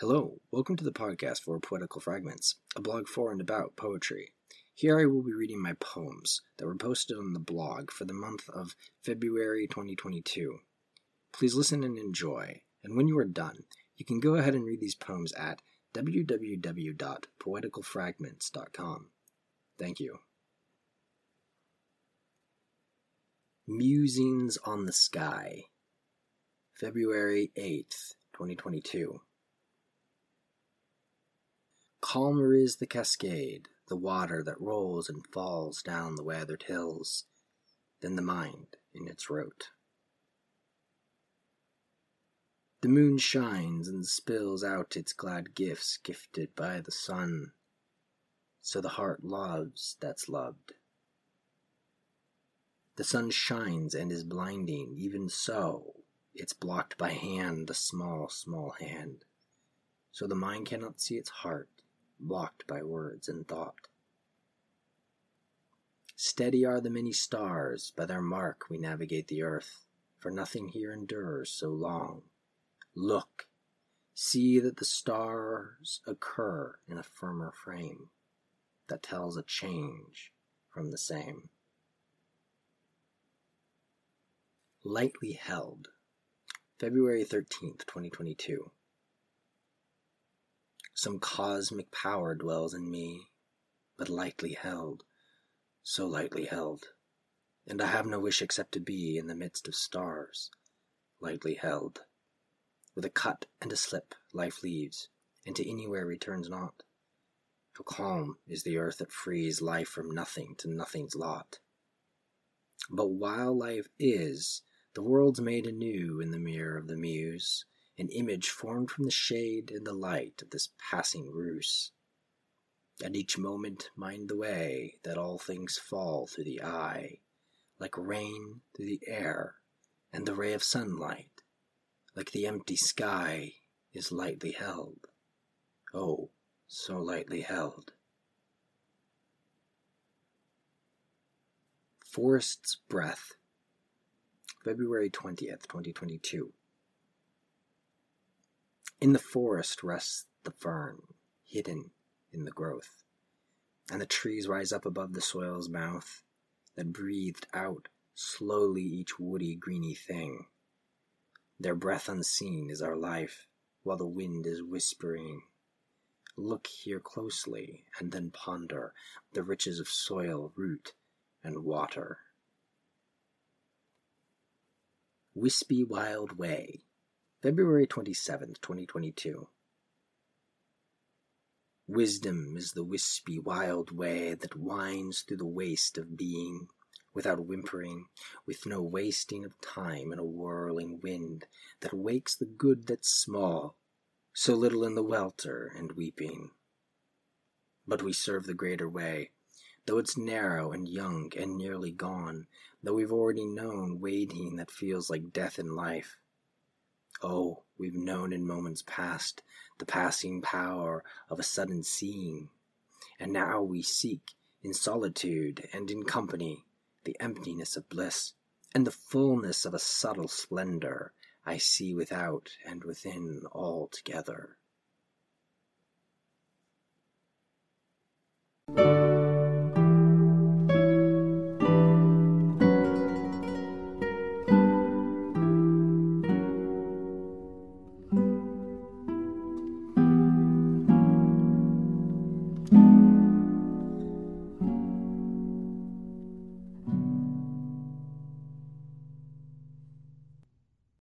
Hello, welcome to the podcast for Poetical Fragments, a blog for and about poetry. Here I will be reading my poems that were posted on the blog for the month of February 2022. Please listen and enjoy, and when you are done, you can go ahead and read these poems at www.poeticalfragments.com. Thank you. Musings on the Sky, February 8th, 2022. Calmer is the cascade, the water that rolls and falls down the weathered hills, than the mind in its rote. The moon shines and spills out its glad gifts gifted by the sun, so the heart loves that's loved. The sun shines and is blinding, even so, it's blocked by hand, a small, small hand, so the mind cannot see its heart blocked by words and thought. Steady are the many stars, by their mark we navigate the earth, for nothing here endures so long. Look, see that the stars occur in a firmer frame that tells a change from the same. Lightly Held, February 13th, 2022. Some cosmic power dwells in me, but lightly held, so lightly held. And I have no wish except to be in the midst of stars, lightly held. With a cut and a slip, life leaves, and to anywhere returns not. How calm is the earth that frees life from nothing to nothing's lot. But while life is, the world's made anew in the mirror of the muse, an image formed from the shade and the light of this passing ruse. At each moment mind the way that all things fall through the eye, like rain through the air, and the ray of sunlight, like the empty sky, is lightly held. Oh, so lightly held. Forest's Breath, February 20th, 2022. In the forest rests the fern, hidden in the growth, and the trees rise up above the soil's mouth, that breathed out slowly each woody greeny thing. Their breath unseen is our life, while the wind is whispering. Look here closely, and then ponder the riches of soil, root, and water. Wispy Wild Way February 27th, 2022. Wisdom is the wispy, wild way that winds through the waste of being, without whimpering, with no wasting of time in a whirling wind that wakes the good that's small, so little in the welter and weeping. But we serve the greater way, though it's narrow and young and nearly gone, though we've already known wading that feels like death in life Oh, we've known in moments past the passing power of a sudden seeing, and now we seek in solitude and in company the emptiness of bliss and the fullness of a subtle splendor I see without and within all together.